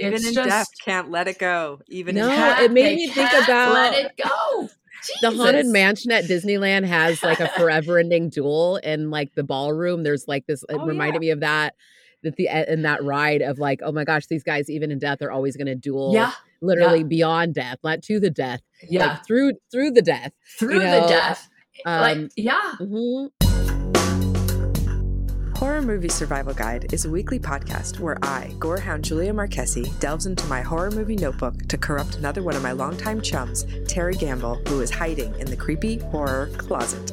Even it's in just death, can't let it go. Even in death. No, it made me think about- let it go. the haunted mansion at Disneyland has like a forever ending duel and like the ballroom there's like this it Oh, reminded yeah. me of that that the in that ride of like oh my gosh these guys even in death are always going to duel Yeah, literally beyond death not to the death yeah, like through through the death through you know, the death. um, like, yeah, mhm. Horror Movie Survival Guide is a weekly podcast where I, gorehound Julia Marchese, delves into my horror movie notebook to corrupt another one of my longtime chums, Terry Gamble, who is hiding in the creepy horror closet.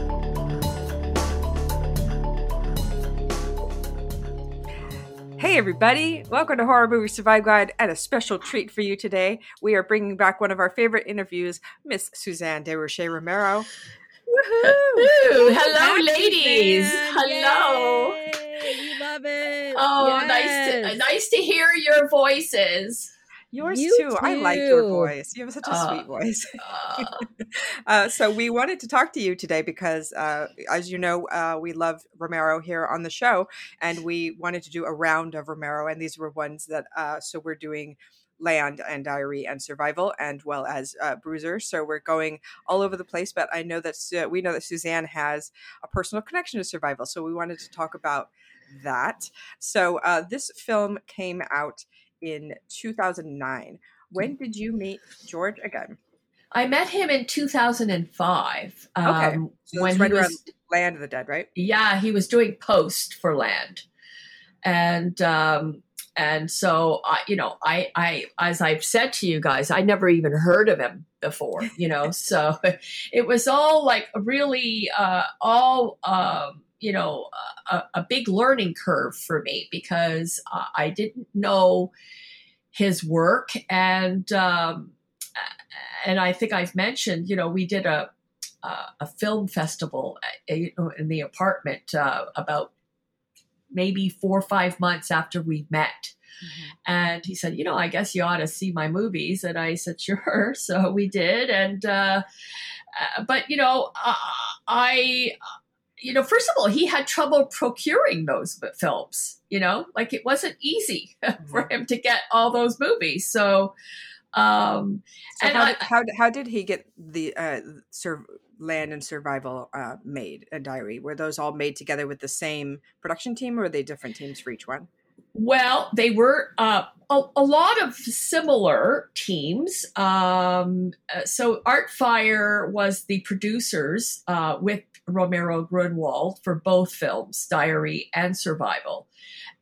Hey everybody, welcome to Horror Movie Survive Guide and a special treat for you today. We are bringing back one of our favorite interviews, Miss Suzanne Desrocher-Romero. Woohoo! Ooh, hello, ladies. Suzanne. Hello. Yay, we love it Oh, nice to nice to hear your voices. Yours You too. I like your voice. You have such a Uh, sweet voice. Uh, Uh, so we wanted to talk to you today because, uh, as you know, uh, we love Romero here on the show, and we wanted to do a round of Romero, and these were ones that. Uh, so we're doing land and diary and survival, and well as uh, bruiser. So we're going all over the place. But I know that we know that Suzanne has a personal connection to survival, so we wanted to talk about that. So uh, this film came out in 2009. When did you meet George again? I met him in 2005. Okay. um, So when it's he right was, Land of the Dead, right? yeah, he was doing post for Land, and um, and so I, you know, I, I, as I've said to you guys, I never even heard of him before, you know, so it was all like really, uh, all, um, you know, a, a big learning curve for me because uh, I didn't know his work and um, and I think I've mentioned, you know, we did a uh, a film festival uh, you know, in the apartment uh, about maybe four or five months after we met. And he said, you know, I guess you ought to see my movies. And I said, sure. So we did. And, uh, uh, but, you know, uh, I, you know, first of all, he had trouble procuring those films, you know, like it wasn't easy for him to get all those movies. So, um, So and how, I- did, how, how did he get the uh, sur- Land and Survival uh, made and Diary? Were those all made together with the same production team, or were they different teams for each one? Well, they were uh, a, a lot of similar teams. Um, uh, so Artfire was the producers uh, with Romero Grunwald for both films, Diary and Survival.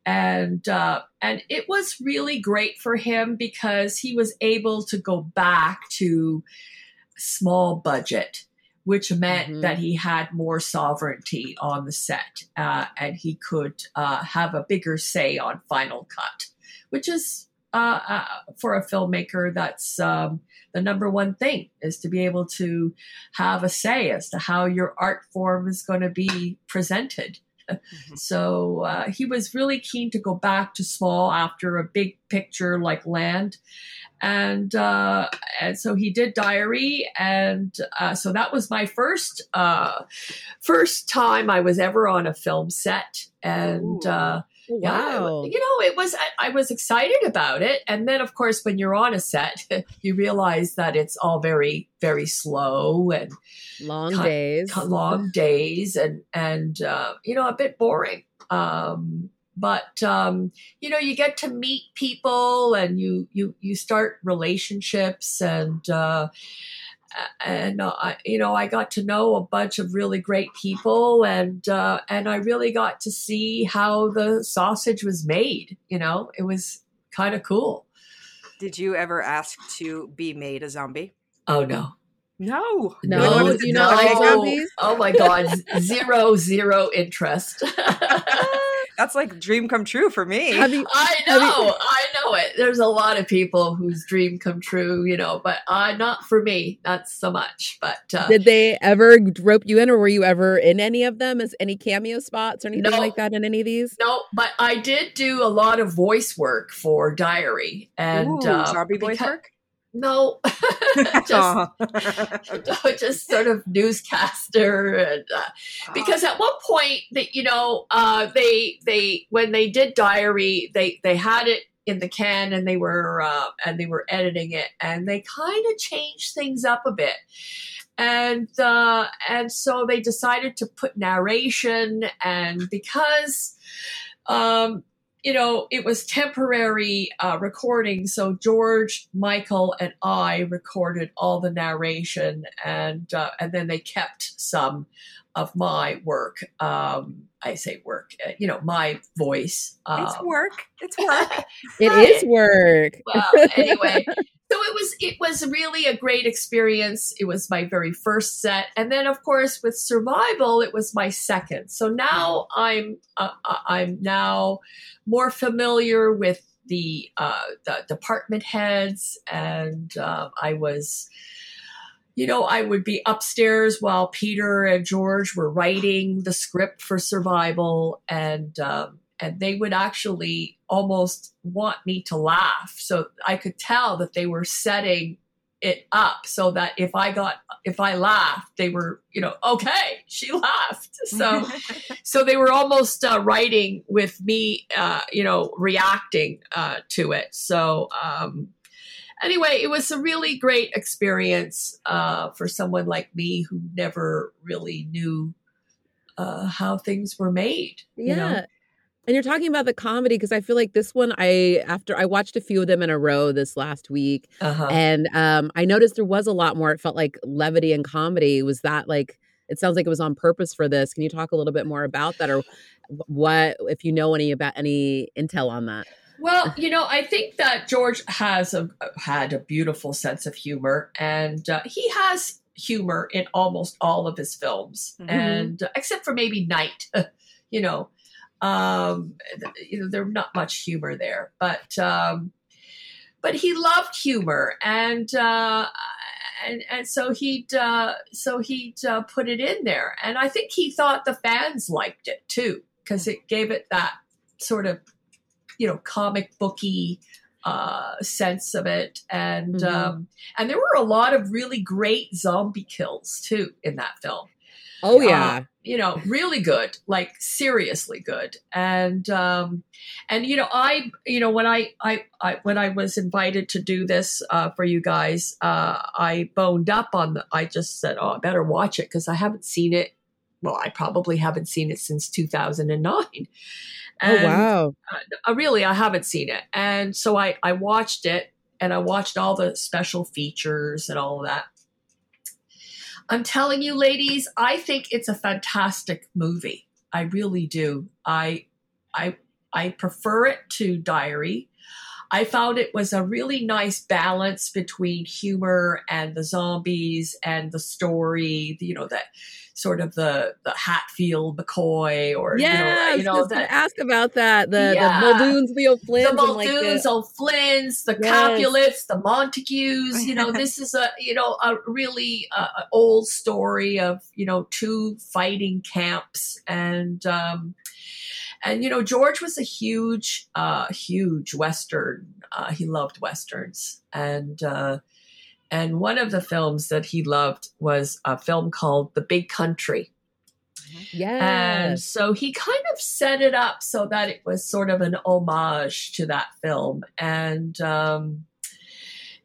And uh, and it was really great for him because he was able to go back to small budget, which meant Mhm. that he had more sovereignty on the set uh, and he could uh, have a bigger say on final cut, which is uh, uh, for a filmmaker that's um, the number one thing is to be able to have a say as to how your art form is going to be presented. So uh, he was really keen to go back to small after a big picture like Land, and uh, and so he did Diary, and uh, so that was my first uh, first time I was ever on a film set, and. Uh, yeah, wow you know, it was I, I was excited about it, and then of course when you're on a set, you realize that it's all very very slow and long cut- days cut- long days and and uh, you know a bit boring. Um, but um, you know you get to meet people and you you you start relationships and. Uh, and uh, I- you know, I got to know a bunch of really great people, and uh, and I really got to see how the sausage was made. You know, it was kind of cool. Did you ever ask to be made a zombie? Oh no, No. No, Like, what do is you like zombies? Oh my god, zero zero interest. That's like dream come true for me. Have you? I Have you- know, I know it. There's a lot of people whose dream come true, you know, but uh, not for me, not so much. But uh, Did they ever rope you in, or were you ever in any of them as any cameo spots or anything No. like that in any of these? no, but I did do a lot of voice work for Diary, and Ooh, uh, zombie voice because- work. No, just just sort of newscaster and uh, because at one point that you know uh, they they when they did diary they they had it in the can and they were uh, and they were editing it and they kind of changed things up a bit. And uh, and so they decided to put narration and because um, you know it was temporary uh, recording. So george michael and i recorded all the narration and uh, and then they kept some of my work um, i say work uh, you know my voice it's um, work. It's work. it is work. well anyway so it was it was really a great experience it was my very first set and then of course with survival it was my second so now i'm uh, uh, i'm now more familiar with the uh, the department heads and uh, i was you know, I would be upstairs while Peter and George were writing the script for Survival, and um, and they would actually almost want me to laugh. So I could tell that they were setting it up so that if I got if I laughed, they were you know okay, she laughed. So so they were almost uh, writing with me, uh, you know, reacting uh, to it. So. Um, anyway, it was a really great experience uh, for someone like me who never really knew uh, how things were made. Yeah. You know? And you're talking about the comedy because I feel like this one I after I watched a few of them in a row this last week Uh-huh. and um I noticed there was a lot more it felt like levity and comedy was that like it sounds like it was on purpose for this. Can you talk a little bit more about that or what if you know any about any intel on that? Well, you know, I think that George has a, had a beautiful sense of humor, and uh, he has humor in almost all of his films, Mhm. and uh, except for maybe Night, you know, um, th- you know, there's not much humor there, but um, but he loved humor, and uh, and and so he'd uh, so he'd uh, put it in there, and I think he thought the fans liked it too because it gave it that sort of you know comic booky uh sense of it and Mhm. um and there were a lot of really great zombie kills too in that film Oh Uh, yeah. you know really good like seriously good and um and you know i you know when i i, I when i was invited to do this uh for you guys uh i boned up on the i just said oh i better watch it because i haven't seen it well i probably haven't seen it since 2009 oh wow. uh, really i haven't seen it. And so i i watched it and i watched all the special features and all of that. I'm telling you ladies i think it's a fantastic movie. I really do. I i i prefer it to diary i found it was a really nice balance between humor and the zombies and the story you know that sort of the the hatfield mccoy or Yeah, you know, you know that ask about that. The Yeah. the Muldoons, the O'Flynn's, the and, like, the- O'Flynn's, the Yes. Capulets, the Montagues. You know, this is a you know a really uh, old story of you know two fighting camps, and um, and you know George was a huge, uh, huge Western. Uh, he loved westerns, and uh, and one of the films that he loved was a film called The Big Country. Yeah. And so he kind of set it up so that it was sort of an homage to that film. And um,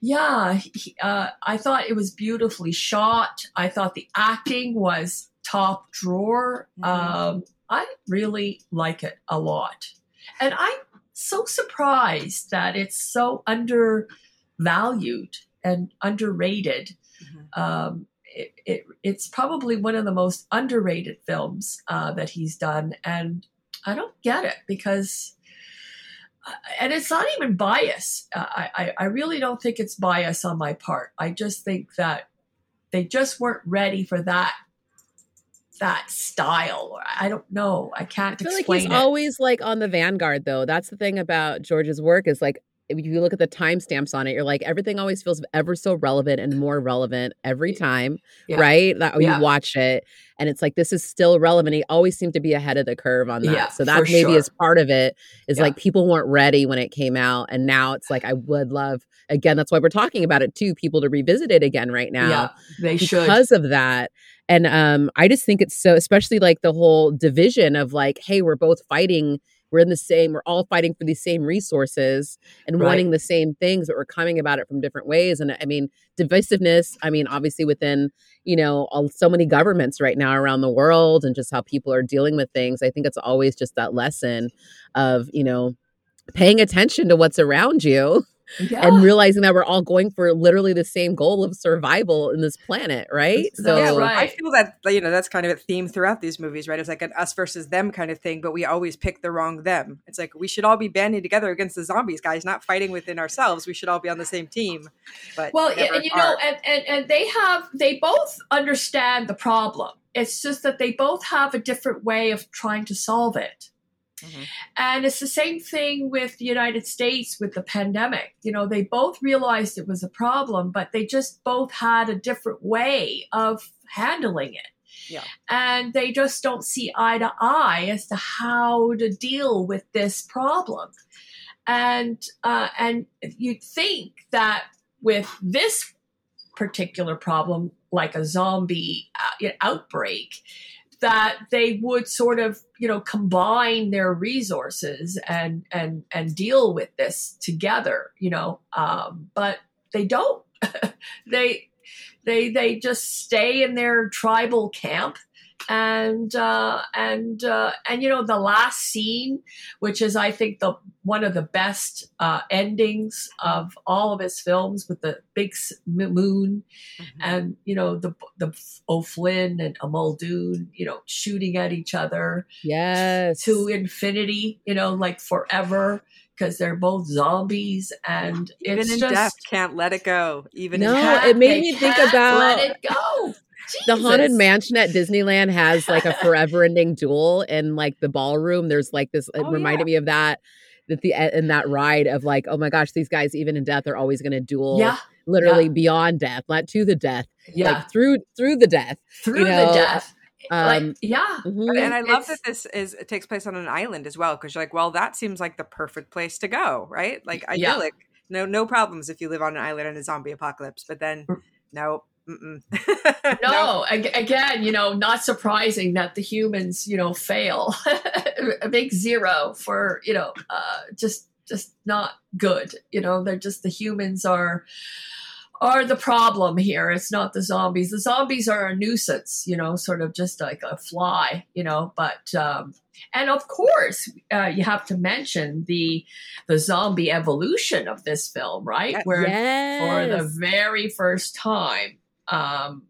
yeah, he, uh, I thought it was beautifully shot. I thought the acting was top drawer. Mhm. Um, I really like it a lot. And I'm so surprised that it's so undervalued and underrated Mhm. um, it, it, it's probably one of the most underrated films uh, that he's done, and I don't get it because, uh, and it's not even bias. Uh, I I really don't think it's bias on my part. I just think that they just weren't ready for that that style. I don't know. I can't I feel like he's it. always like on the vanguard though. That's the thing about George's work is like if you look at the timestamps on it, you're like everything always feels ever so relevant and more relevant every time, Yeah. right? That Yeah. you watch it and it's like this is still relevant. He always seemed to be ahead of the curve on that. Yeah, so that maybe sure. is part of it. Is like people weren't ready when it came out, and now it's like I would love again. That's why we're talking about it too. People to revisit it again right now yeah, they should. because of that and um i just think it's so especially like the whole division of like hey we're both fighting we're in the same we're all fighting for these same resources and Right. wanting the same things but we're coming about it from different ways and i mean divisiveness i mean obviously within you know all, so many governments right now around the world and just how people are dealing with things i think it's always just that lesson of you know paying attention to what's around you yeah. and realizing that we're all going for literally the same goal of survival in this planet, right? So yeah, well, I feel that you know that's kind of a theme throughout these movies, right? It's like an us versus them kind of thing, but we always pick the wrong them. It's like we should all be banding together against the zombies, guys, not fighting within ourselves. We should all be on the same team. But well, and you know, and, and and they have they both understand the problem. It's just that they both have a different way of trying to solve it. Mhm. And it's the same thing with the United States with the pandemic. You know, they both realized it was a problem, but they just both had a different way of handling it. Yeah. And they just don't see eye to eye as to how to deal with this problem. And uh, and you'd think that with this particular problem, like a zombie uh, outbreak, that they would sort of you know combine their resources and and and deal with this together you know um, but they don't. They they they just stay in their tribal camp and uh and uh and you know the last scene which is i think the one of the best uh endings of all of his films with the big moon Mhm. and you know the the O'Flynn and Muldoon, you know, shooting at each other yes, to infinity, you know, like forever because they're both zombies and even it's in just death, can't let it go. Even No, in can't- it made me think about let it go. The haunted mansion at Disneyland has like a forever ending duel, in like the ballroom, there's like this. It Oh, reminded me of that. That the in that ride of like, oh my gosh, these guys even in death are always going to duel, Yeah, literally beyond death, not to the death, yeah, like through through the death. through know, the death. Um, like, yeah, mhm. and I love It's- that this is it takes place on an island as well because you're like, well, that seems like the perfect place to go, right? Like Yeah. idyllic, no no problems if you live on an island in a zombie apocalypse. But then, no, no, ag- again, you know, not surprising that the humans, you know, fail. a big zero for, you know, uh, just just not good. You know, they're just the humans are are the problem here. It's not the zombies. The zombies are a nuisance, you know, sort of just like a fly, you know. But um, and of course, uh, you have to mention the the zombie evolution of this film, right? Yes. Where for the very first time. Um,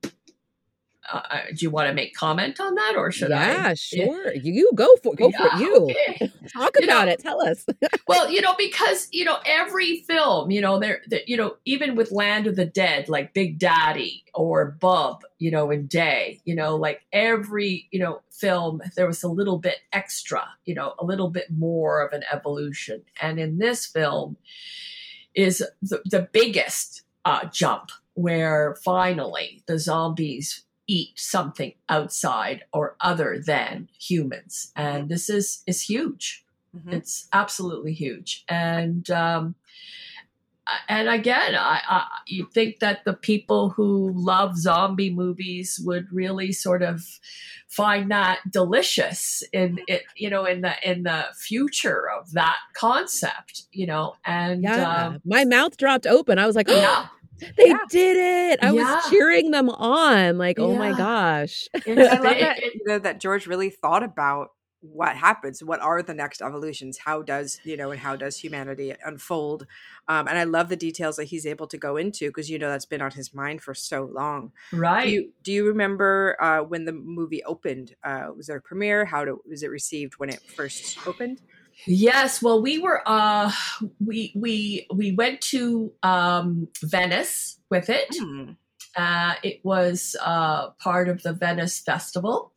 uh, uh, do you want to make comment on that, or should I? yeah, sure. You, you go for go for it. You okay. talk You know- about it. Tell us. Well, you know, because you know every film, you know, there, there- you know, even with Land of the Dead, like Big Daddy or Bub, you know, in Day, you know, like every you know film, there was a little bit extra, you know, a little bit more of an evolution, and in this film is the, the biggest uh, jump where finally the zombies eat something outside or other than humans. And this is is huge. Mhm. it's absolutely huge. And um and again I, I you think that the people who love zombie movies would really sort of find that delicious in it you know in the in the future of that concept you know? And Yeah, um, my mouth dropped open. I was like, yeah they Yeah. did it. I Yeah. was cheering them on. Like, oh my gosh. it's I love that you know that George really thought about what happens, what are the next evolutions, how does you know, and how does humanity unfold, um, and I love the details that he's able to go into because you know that's been on his mind for so long. right Do you do you remember uh, when the movie opened? Uh, was there a premiere? How do, was it received when it first opened? Yes, well, we were uh we we we went to um Venice with it. Hmm. Uh it was uh part of the Venice Festival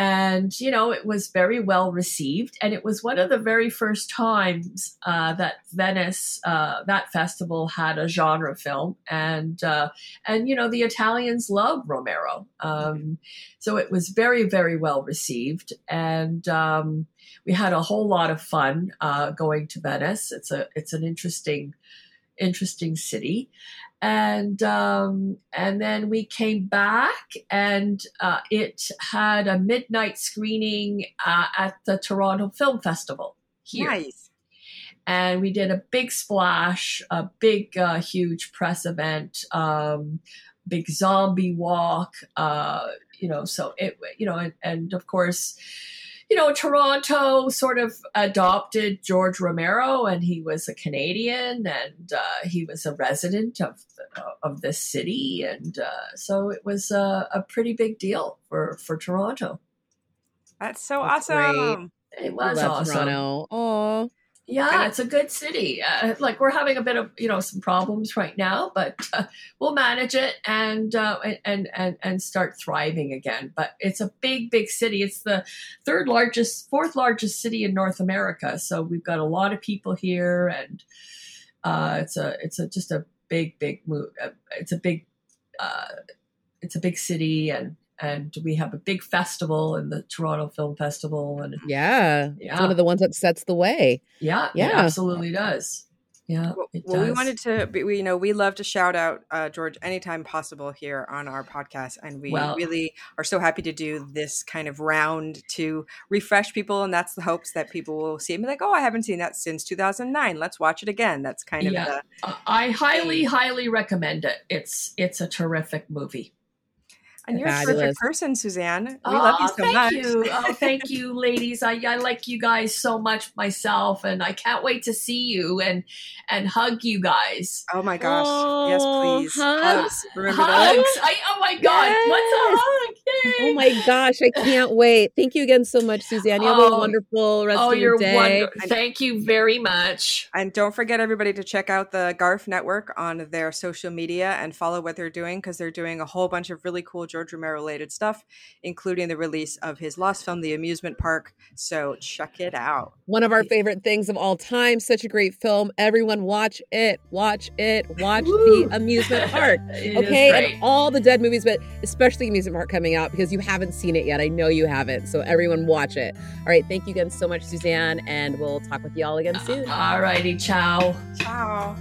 and you know it was very well received. And it was one of the very first times uh, that venice uh, that festival had a genre film. And uh, and you know the italians love romero. Um, so it was very very well received. And um, we had a whole lot of fun uh, going to venice. It's a it's an interesting interesting city and um, and then we came back and uh, it had a midnight screening uh, at the Toronto Film Festival here. Nice. And we did a big splash, a big, uh, huge press event, um, big zombie walk. Uh, you know, so it, you know, and, and of course, you know, Toronto sort of adopted George Romero, and he was a Canadian, and uh, he was a resident of of this city, and uh, so it was a, a, pretty big deal for for Toronto. That's so That's awesome! Great. It was awesome. Toronto. Oh, yeah, it's a good city. Uh, like we're having a bit of you know some problems right now, but uh, we'll manage it and, uh, and and and start thriving again. But it's a big, big city. It's the third largest, fourth largest city in North America. So we've got a lot of people here, and uh, it's a it's a just a big, big move. Uh, it's a big uh, it's a big city, and and we have a big festival in the Toronto Film Festival and yeah, yeah. it's one of the ones that sets the way. Yeah, yeah, absolutely does. Yeah, well, well we wanted to, be, we, you know, we love to shout out uh, George anytime possible here on our podcast, and we well, really are so happy to do this kind of round to refresh people, and that's the hopes that people will see and be like, "Oh, I haven't seen that since 2009. Let's watch it again." That's kind of yeah. The, I highly, highly recommend it. It's it's a terrific movie. And you're Fabulous. a perfect person, Suzanne. We oh, love you so thank much. You. Oh, thank you, ladies. I, I like you guys so much myself, and I can't wait to see you and and hug you guys. Oh my gosh! Oh, yes, please. Hugs. Remember hugs. I, oh my god! Yes. What's a hug? Yay. Oh my gosh! I can't wait. Thank you again so much, Suzanne. You have oh, a wonderful rest oh, of your day. Wonder- thank you very much. And don't forget, everybody, to check out the Garf Network on their social media and follow what they're doing because they're doing a whole bunch of really cool George Romero related stuff, including the release of his lost film, The Amusement Park. So check it out. One of our favorite things of all time. Such a great film. Everyone watch it. Watch it. Watch The Amusement Park. okay. And all the dead movies, but especially Amusement Park coming out because you haven't seen it yet. I know you haven't. So everyone watch it. All right. Thank you again so much, Suzanne. And we'll talk with you all again uh, soon. All righty. Ciao. Ciao.